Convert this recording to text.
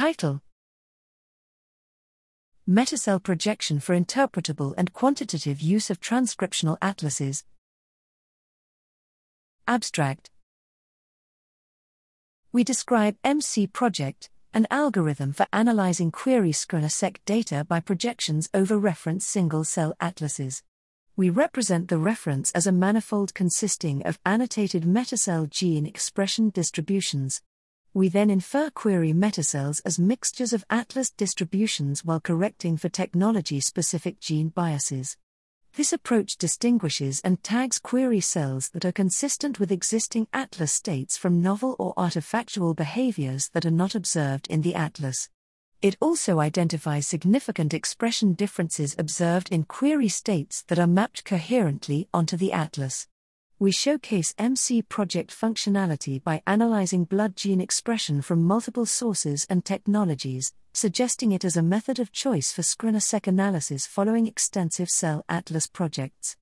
Title Metacell Projection for Interpretable and Quantitative Use of Transcriptional Atlases. Abstract We describe MC Project, an algorithm for analyzing query SCRNA-seq data by projections over reference single cell atlases. We represent the reference as a manifold consisting of annotated metacell gene expression distributions. We then infer query metacells as mixtures of atlas distributions while correcting for technology specific gene biases. This approach distinguishes and tags query cells that are consistent with existing atlas states from novel or artifactual behaviors that are not observed in the atlas. It also identifies significant expression differences observed in query states that are mapped coherently onto the atlas we showcase MC project functionality by analyzing blood gene expression from multiple sources and technologies, suggesting it as a method of choice for SCRNA-seq analysis following extensive cell atlas projects.